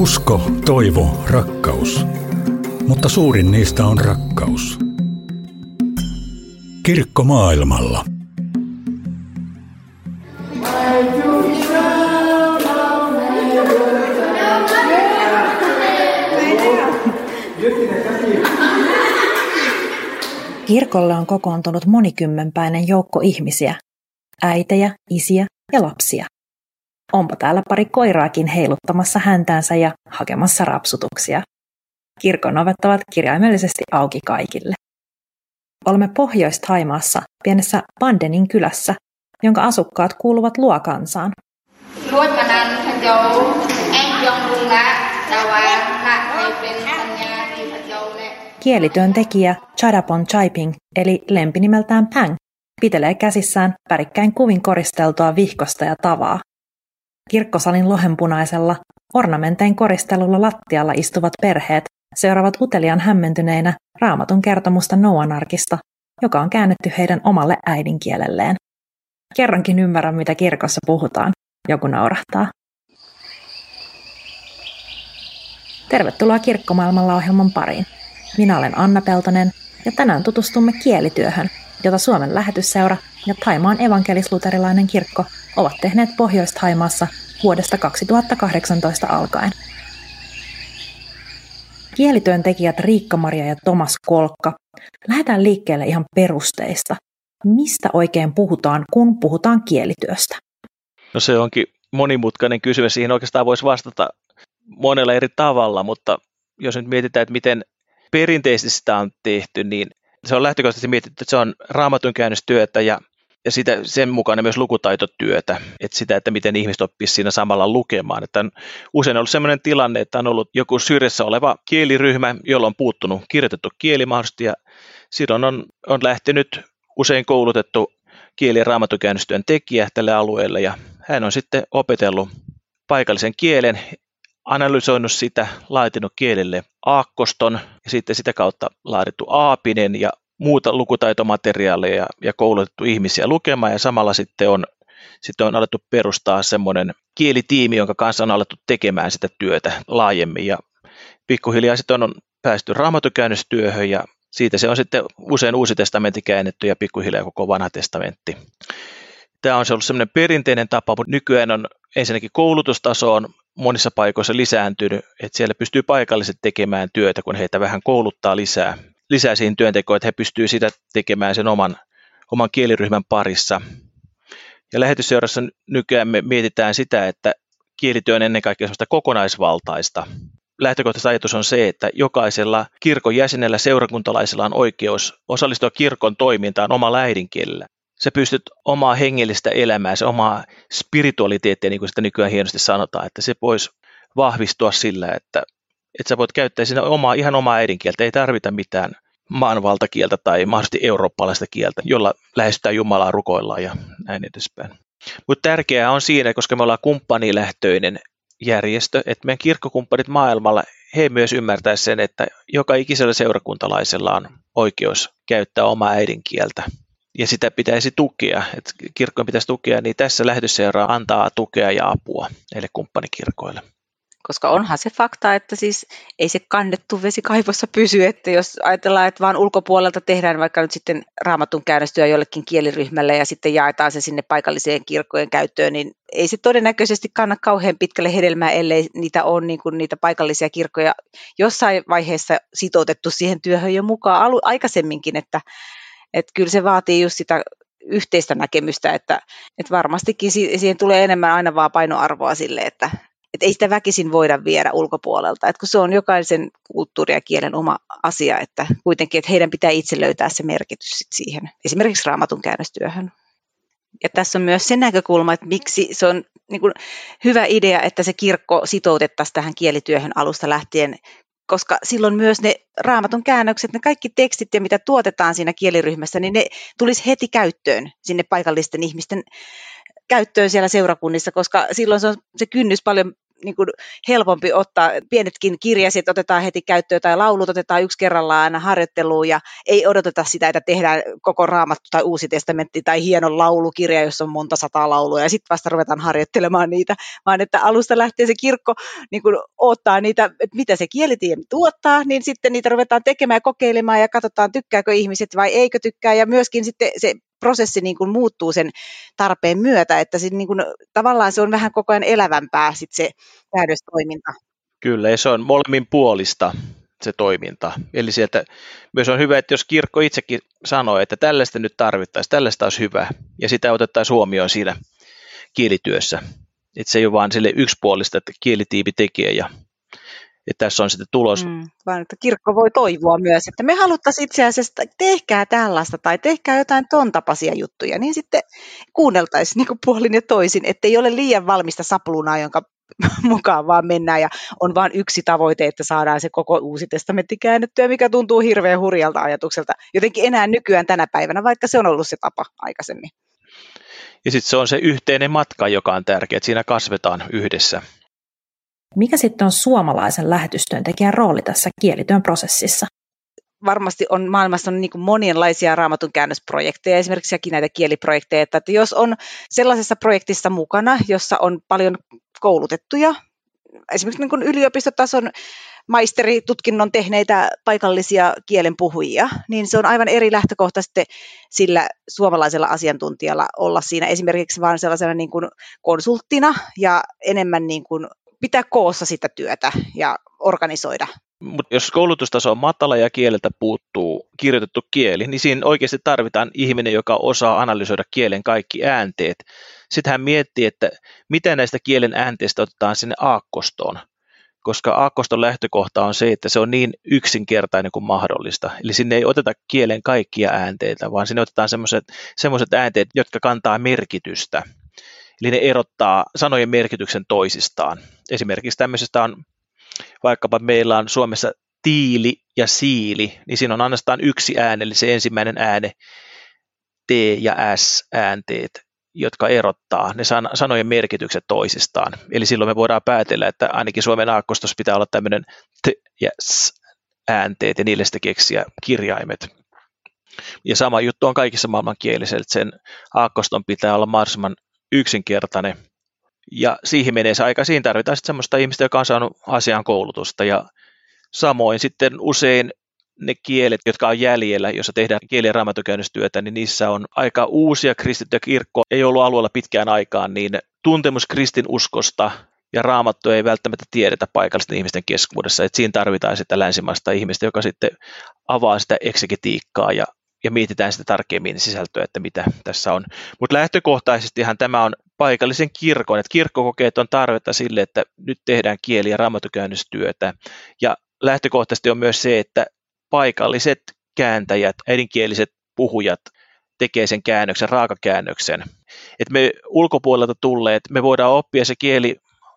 Usko, toivo, rakkaus. Mutta suurin niistä on rakkaus. Kirkko maailmalla. Kirkolle on kokoontunut monikymmenpäinen joukko ihmisiä, äitejä, isiä ja lapsia. Onpa täällä pari koiraakin heiluttamassa häntäänsä ja hakemassa rapsutuksia. Kirkon ovet ovat kirjaimellisesti auki kaikille. Olemme Pohjois-Taimaassa pienessä Bandenin kylässä, jonka asukkaat kuuluvat luokansaan. Kielityöntekijä Chadapon Chaiping, eli lempinimeltään Pang, pitelee käsissään värikkäin kuvin koristeltua vihkosta ja tavaa. Kirkkosalin lohenpunaisella, ornamentein koristelulla lattialla istuvat perheet seuraavat uteliaan hämmentyneinä raamatun kertomusta Noanarkista, joka on käännetty heidän omalle äidinkielelleen. Kerrankin ymmärrän, mitä kirkossa puhutaan. Joku naurahtaa. Tervetuloa Kirkkomaailmalla ohjelman pariin. Minä olen Anna Peltonen ja tänään tutustumme kielityöhön, jota Suomen lähetysseura ja Taimaan evankelisluterilainen kirkko ovat tehneet Pohjois-Taimaassa vuodesta 2018 alkaen. Kielityöntekijät Riikka-Maria ja Tomas Kolkka. Lähdetään liikkeelle ihan perusteista. Mistä oikein puhutaan, kun puhutaan kielityöstä? No se onkin monimutkainen kysymys. Siihen oikeastaan voisi vastata monella eri tavalla, mutta jos nyt mietitään, että miten perinteisesti sitä on tehty, niin se on lähtökohtaisesti mietitty, että se on raamatun käännöstyötä ja, ja sitä, sen mukana myös lukutaitotyötä, että sitä, että miten ihmiset oppisivat siinä samalla lukemaan. Että on usein ollut sellainen tilanne, että on ollut joku syrjässä oleva kieliryhmä, jolla on puuttunut kirjoitettu kieli mahdollisesti. Ja silloin on, on lähtenyt usein koulutettu kieli- ja tekijä tälle alueelle. Ja hän on sitten opetellut paikallisen kielen analysoinut sitä, laitinut kielelle aakkoston sitten sitä kautta laadittu aapinen ja muuta lukutaitomateriaaleja ja koulutettu ihmisiä lukemaan ja samalla sitten on, sitten on alettu perustaa semmoinen kielitiimi, jonka kanssa on alettu tekemään sitä työtä laajemmin ja pikkuhiljaa sitten on päästy raamatukäännöstyöhön ja siitä se on sitten usein uusi testamentti käännetty ja pikkuhiljaa koko vanha testamentti. Tämä on se ollut semmoinen perinteinen tapa, mutta nykyään on ensinnäkin koulutustaso on monissa paikoissa lisääntynyt, että siellä pystyy paikalliset tekemään työtä, kun heitä vähän kouluttaa lisää, lisää siihen työntekoon, että he pystyvät sitä tekemään sen oman, oman kieliryhmän parissa. Ja lähetysseurassa nykyään me mietitään sitä, että kielityö on ennen kaikkea sellaista kokonaisvaltaista. Lähtökohtaisesti ajatus on se, että jokaisella kirkon jäsenellä seurakuntalaisella on oikeus osallistua kirkon toimintaan omalla äidinkielellä sä pystyt omaa hengellistä elämää, se omaa spiritualiteettia, niin kuin sitä nykyään hienosti sanotaan, että se voisi vahvistua sillä, että, että sä voit käyttää siinä omaa, ihan omaa äidinkieltä, ei tarvita mitään maanvaltakieltä tai mahdollisesti eurooppalaista kieltä, jolla lähestytään Jumalaa rukoillaan ja näin edespäin. Mutta tärkeää on siinä, koska me ollaan kumppanilähtöinen järjestö, että meidän kirkkokumppanit maailmalla, he myös ymmärtää sen, että joka ikisellä seurakuntalaisella on oikeus käyttää omaa äidinkieltä ja sitä pitäisi tukea, että kirkkojen pitäisi tukea, niin tässä lähetysseura antaa tukea ja apua näille kumppanikirkoille. Koska onhan se fakta, että siis ei se kannettu vesi kaivossa pysy, että jos ajatellaan, että vaan ulkopuolelta tehdään vaikka nyt sitten raamatun käännöstyä jollekin kieliryhmälle ja sitten jaetaan se sinne paikalliseen kirkkojen käyttöön, niin ei se todennäköisesti kanna kauhean pitkälle hedelmää, ellei niitä ole niin kuin niitä paikallisia kirkkoja jossain vaiheessa sitoutettu siihen työhön jo mukaan alu- aikaisemminkin, että että kyllä se vaatii just sitä yhteistä näkemystä, että, että varmastikin siihen tulee enemmän aina vaan painoarvoa sille, että, että ei sitä väkisin voida viedä ulkopuolelta, että kun se on jokaisen kulttuuri ja kielen oma asia, että kuitenkin, että heidän pitää itse löytää se merkitys siihen, esimerkiksi raamatun käännöstyöhön. Ja tässä on myös se näkökulma, että miksi se on niin kuin hyvä idea, että se kirkko sitoutettaisiin tähän kielityöhön alusta lähtien, koska silloin myös ne raamatun käännökset, ne kaikki tekstit ja mitä tuotetaan siinä kieliryhmässä, niin ne tulisi heti käyttöön sinne paikallisten ihmisten käyttöön siellä seurakunnissa, koska silloin se on se kynnys paljon niin kuin helpompi ottaa. Pienetkin kirjasit otetaan heti käyttöön tai laulut otetaan yksi kerrallaan aina harjoitteluun ja ei odoteta sitä, että tehdään koko raamattu tai uusi testamentti tai hieno laulukirja, jossa on monta sataa laulua ja sitten vasta ruvetaan harjoittelemaan niitä, vaan että alusta lähtien se kirkko niin kuin ottaa niitä, että mitä se kielitiede tuottaa, niin sitten niitä ruvetaan tekemään ja kokeilemaan ja katsotaan, tykkääkö ihmiset vai eikö tykkää ja myöskin sitten se prosessi niin kuin muuttuu sen tarpeen myötä, että sit niin kuin, tavallaan se on vähän koko ajan elävämpää sit se säädöstoiminta. Kyllä, ja se on molemmin puolista se toiminta. Eli sieltä myös on hyvä, että jos kirkko itsekin sanoo, että tällaista nyt tarvittaisiin, tällaista olisi hyvä, ja sitä otettaisiin huomioon siinä kielityössä. Että se ei ole vain sille yksipuolista, että kielitiivi tekee ja että tässä on sitten tulos. Mm, vaan että kirkko voi toivoa myös, että me haluttaisiin itse asiassa, että tehkää tällaista tai tehkää jotain ton tapaisia juttuja, niin sitten kuunneltaisiin niin puolin ja toisin, ettei ole liian valmista saplunaa, jonka mukaan vaan mennään ja on vain yksi tavoite, että saadaan se koko uusi testamentti käännettyä, mikä tuntuu hirveän hurjalta ajatukselta jotenkin enää nykyään tänä päivänä, vaikka se on ollut se tapa aikaisemmin. Ja sitten se on se yhteinen matka, joka on tärkeä, että siinä kasvetaan yhdessä. Mikä sitten on suomalaisen lähetystyöntekijän rooli tässä kielityön prosessissa? varmasti on maailmassa on niin kuin monenlaisia raamatun käännösprojekteja, esimerkiksi näitä kieliprojekteja, että jos on sellaisessa projektissa mukana, jossa on paljon koulutettuja, esimerkiksi niin yliopistotason maisteritutkinnon tehneitä paikallisia kielenpuhujia, niin se on aivan eri lähtökohta sitten sillä suomalaisella asiantuntijalla olla siinä esimerkiksi vain sellaisena niin kuin konsulttina ja enemmän niin kuin pitää koossa sitä työtä ja organisoida. Mut jos koulutustaso on matala ja kieleltä puuttuu kirjoitettu kieli, niin siinä oikeasti tarvitaan ihminen, joka osaa analysoida kielen kaikki äänteet. Sitten hän miettii, että mitä näistä kielen äänteistä otetaan sinne aakkostoon, koska aakkoston lähtökohta on se, että se on niin yksinkertainen kuin mahdollista. Eli sinne ei oteta kielen kaikkia äänteitä, vaan sinne otetaan sellaiset äänteet, jotka kantaa merkitystä. Eli ne erottaa sanojen merkityksen toisistaan. Esimerkiksi tämmöisestä on, vaikkapa meillä on Suomessa tiili ja siili, niin siinä on ainoastaan yksi ääne, eli se ensimmäinen ääne, T ja S äänteet, jotka erottaa ne sanojen merkitykset toisistaan. Eli silloin me voidaan päätellä, että ainakin Suomen aakkostossa pitää olla tämmöinen T ja S äänteet ja niille sitten keksiä kirjaimet. Ja sama juttu on kaikissa maailmankielissä, että sen aakkoston pitää olla mahdollisimman yksinkertainen. Ja siihen menee se aika. Siinä tarvitaan sitten semmoista ihmistä, joka on saanut asian koulutusta. Ja samoin sitten usein ne kielet, jotka on jäljellä, jossa tehdään kieli- ja raamatukäynnistyötä, niin niissä on aika uusia kristittyjä kirkko, ei ollut alueella pitkään aikaan, niin tuntemus kristin uskosta ja raamattu ei välttämättä tiedetä paikallisten ihmisten keskuudessa. Et siinä tarvitaan sitä länsimaista ihmistä, joka sitten avaa sitä eksegetiikkaa ja ja mietitään sitä tarkemmin sisältöä, että mitä tässä on. Mutta lähtökohtaisestihan tämä on paikallisen kirkon, että kirkko kokee, että on tarvetta sille, että nyt tehdään kieli- ja raamatukäännöstyötä. Ja lähtökohtaisesti on myös se, että paikalliset kääntäjät, äidinkieliset puhujat tekee sen käännöksen, raakakäännöksen. Että me ulkopuolelta tulleet, me voidaan oppia se kieli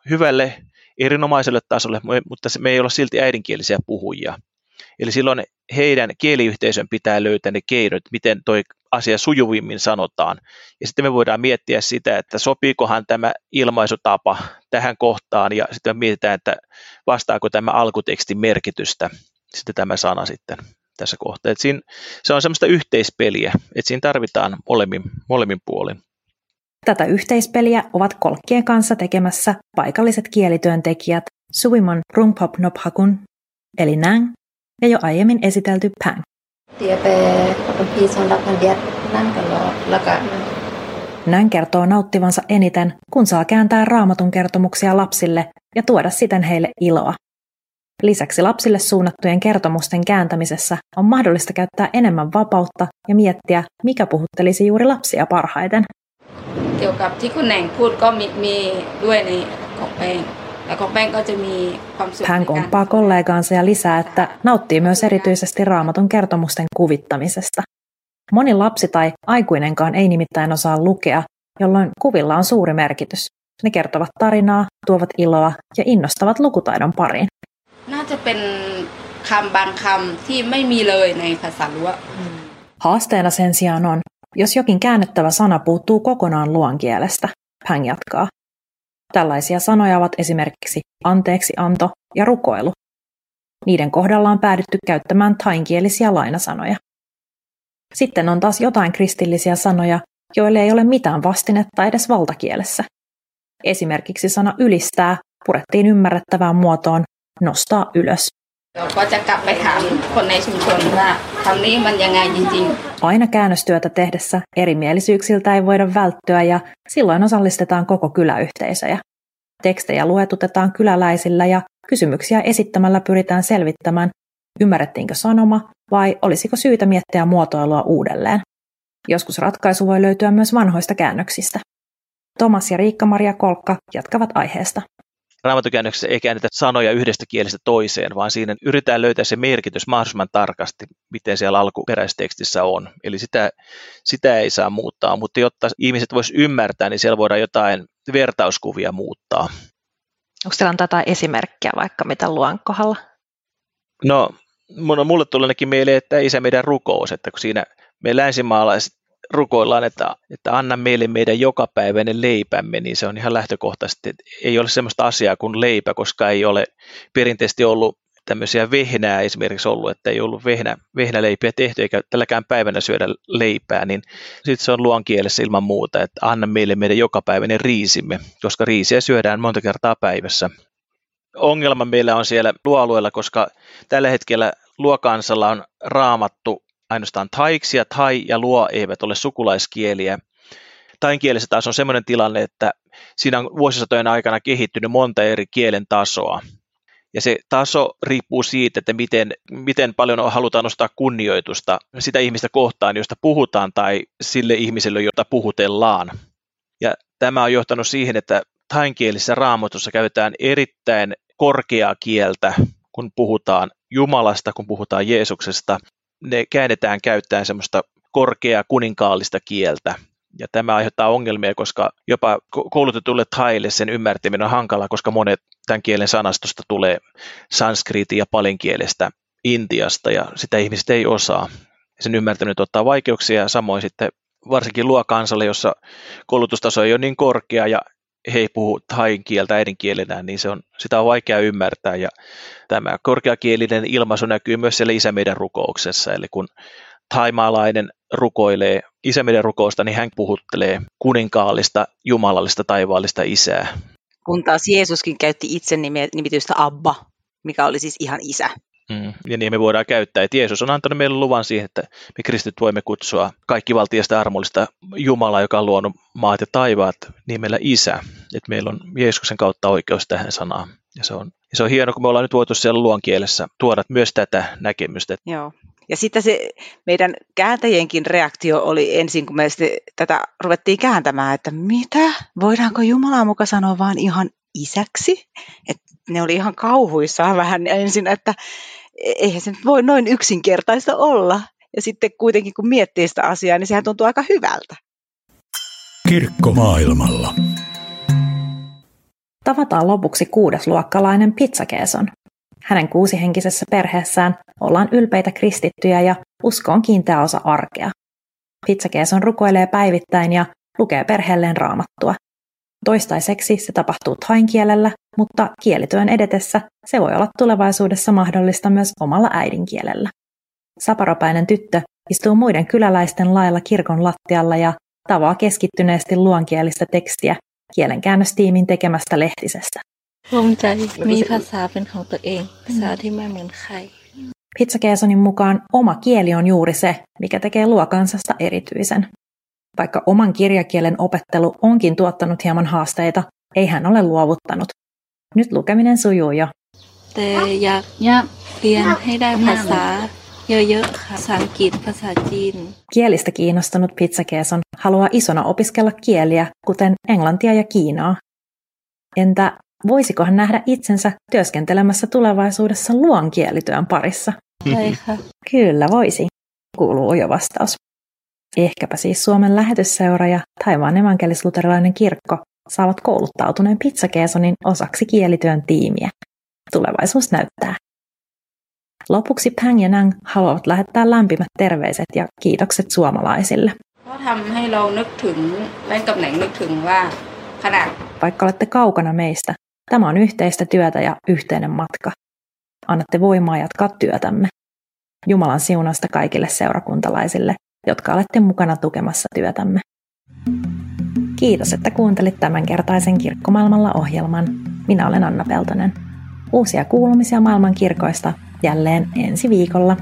hyvälle, erinomaiselle tasolle, mutta me ei olla silti äidinkielisiä puhujia. Eli silloin heidän kieliyhteisön pitää löytää ne keinot, miten toi asia sujuvimmin sanotaan. Ja sitten me voidaan miettiä sitä, että sopiikohan tämä ilmaisutapa tähän kohtaan, ja sitten me mietitään, että vastaako tämä alkutekstin merkitystä, sitten tämä sana sitten tässä kohtaa. Siinä, se on semmoista yhteispeliä, että siinä tarvitaan molemmin, molemmin puolin. Tätä yhteispeliä ovat kolkkien kanssa tekemässä paikalliset kielityöntekijät Suvimon Rungpop Nophakun, eli Nang ja jo aiemmin esitelty Pang. Nän kertoo nauttivansa eniten, kun saa kääntää raamatun kertomuksia lapsille ja tuoda siten heille iloa. Lisäksi lapsille suunnattujen kertomusten kääntämisessä on mahdollista käyttää enemmän vapautta ja miettiä, mikä puhuttelisi juuri lapsia parhaiten. เกี่ยวกับที่คุณแหน่งพูดก็มีมีด้วยในของแป้ง hän komppaa kollegaansa ja lisää, että nauttii myös erityisesti raamatun kertomusten kuvittamisesta. Moni lapsi tai aikuinenkaan ei nimittäin osaa lukea, jolloin kuvilla on suuri merkitys. Ne kertovat tarinaa, tuovat iloa ja innostavat lukutaidon pariin. Haasteena sen sijaan on, jos jokin käännettävä sana puuttuu kokonaan luon kielestä. Hän jatkaa. Tällaisia sanoja ovat esimerkiksi anteeksianto ja rukoilu. Niiden kohdalla on päädytty käyttämään tainkielisiä lainasanoja. Sitten on taas jotain kristillisiä sanoja, joille ei ole mitään vastinetta edes valtakielessä. Esimerkiksi sana ylistää purettiin ymmärrettävään muotoon nostaa ylös. Aina käännöstyötä tehdessä erimielisyyksiltä ei voida välttyä ja silloin osallistetaan koko kyläyhteisöjä. Tekstejä luetutetaan kyläläisillä ja kysymyksiä esittämällä pyritään selvittämään, ymmärrettiinkö sanoma vai olisiko syytä miettiä muotoilua uudelleen. Joskus ratkaisu voi löytyä myös vanhoista käännöksistä. Tomas ja Riikka-Maria Kolkka jatkavat aiheesta. Raamatukäännöksessä ei käännetä sanoja yhdestä kielestä toiseen, vaan siinä yritetään löytää se merkitys mahdollisimman tarkasti, miten siellä alkuperäistekstissä on. Eli sitä, sitä ei saa muuttaa, mutta jotta ihmiset vois ymmärtää, niin siellä voidaan jotain vertauskuvia muuttaa. Onko teillä tätä esimerkkiä vaikka mitä luon kohdalla? No, mulle tulee ainakin mieleen, että isä meidän rukous, että kun siinä me länsimaalaiset rukoillaan, että, että anna meille meidän jokapäiväinen leipämme, niin se on ihan lähtökohtaisesti, että ei ole sellaista asiaa kuin leipä, koska ei ole perinteisesti ollut tämmöisiä vehnää esimerkiksi ollut, että ei ollut vehnä, vehnäleipiä tehty eikä tälläkään päivänä syödä leipää, niin sitten se on luon kielessä ilman muuta, että anna meille meidän jokapäiväinen riisimme, koska riisiä syödään monta kertaa päivässä. Ongelma meillä on siellä luoalueella, koska tällä hetkellä luokansalla on raamattu ainoastaan taiksi ja tai ja luo eivät ole sukulaiskieliä. Tain kielessä taas on sellainen tilanne, että siinä on vuosisatojen aikana kehittynyt monta eri kielen tasoa. Ja se taso riippuu siitä, että miten, miten paljon halutaan nostaa kunnioitusta sitä ihmistä kohtaan, josta puhutaan, tai sille ihmiselle, jota puhutellaan. Ja tämä on johtanut siihen, että tainkielisessä raamatussa käytetään erittäin korkeaa kieltä, kun puhutaan Jumalasta, kun puhutaan Jeesuksesta, ne käännetään käyttäen semmoista korkeaa kuninkaallista kieltä. Ja tämä aiheuttaa ongelmia, koska jopa koulutetulle taille sen ymmärtäminen on hankala, koska monet tämän kielen sanastosta tulee sanskriitin ja palinkielestä Intiasta ja sitä ihmiset ei osaa. Sen ymmärtäminen ottaa vaikeuksia ja samoin sitten varsinkin luokansalle, jossa koulutustaso ei ole niin korkea ja he ei puhu thain kieltä äidinkielenään, niin se on, sitä on vaikea ymmärtää. Ja tämä korkeakielinen ilmaisu näkyy myös siellä isämeidän rukouksessa, eli kun thaimaalainen rukoilee isämeidän rukousta, niin hän puhuttelee kuninkaallista, jumalallista, taivaallista isää. Kun taas Jeesuskin käytti itse nimitystä Abba, mikä oli siis ihan isä. Mm, ja niin me voidaan käyttää. Että Jeesus on antanut meille luvan siihen, että me kristit voimme kutsua kaikki valtiasta armollista Jumalaa, joka on luonut maat ja taivaat nimellä Isä. Että meillä on Jeesuksen kautta oikeus tähän sanaan. Ja se on, ja se on hienoa, kun me ollaan nyt voitu siellä luon kielessä tuoda myös tätä näkemystä. Joo. Ja sitten se meidän kääntäjienkin reaktio oli ensin, kun me tätä ruvettiin kääntämään, että mitä? Voidaanko Jumalaa muka sanoa vaan ihan isäksi? Et ne oli ihan kauhuissaan vähän ensin, että eihän se nyt voi noin yksinkertaista olla. Ja sitten kuitenkin kun miettii sitä asiaa, niin sehän tuntuu aika hyvältä. Kirkko maailmalla. Tavataan lopuksi kuudesluokkalainen pizzakeeson. Hänen kuusihenkisessä perheessään ollaan ylpeitä kristittyjä ja usko on kiinteä osa arkea. Pizzakeeson rukoilee päivittäin ja lukee perheelleen raamattua. Toistaiseksi se tapahtuu thain kielellä, mutta kielityön edetessä se voi olla tulevaisuudessa mahdollista myös omalla äidinkielellä. Saparopäinen tyttö istuu muiden kyläläisten lailla kirkon lattialla ja tavaa keskittyneesti luonkielistä tekstiä kielenkäännöstiimin tekemästä lehtisestä. Pizza Keesonin mukaan oma kieli on juuri se, mikä tekee luokansasta erityisen. Vaikka oman kirjakielen opettelu onkin tuottanut hieman haasteita, ei hän ole luovuttanut. Nyt lukeminen sujuu jo. Kielistä kiinnostunut pizzakeeson haluaa isona opiskella kieliä, kuten englantia ja kiinaa. Entä voisiko hän nähdä itsensä työskentelemässä tulevaisuudessa luonkielityön parissa? Kyllä voisi, kuuluu jo vastaus. Ehkäpä siis Suomen lähetysseura ja Taivaan evankelis-luterilainen kirkko saavat kouluttautuneen pizzakeesonin osaksi kielityön tiimiä. Tulevaisuus näyttää. Lopuksi Pang ja Nang haluavat lähettää lämpimät terveiset ja kiitokset suomalaisille. Vaikka olette kaukana meistä, tämä on yhteistä työtä ja yhteinen matka. Annatte voimaa jatkaa työtämme. Jumalan siunasta kaikille seurakuntalaisille, jotka olette mukana tukemassa työtämme. Kiitos, että kuuntelit tämänkertaisen Kirkkomaailmalla ohjelman. Minä olen Anna Peltonen. Uusia kuulumisia maailman kirkoista jälleen ensi viikolla.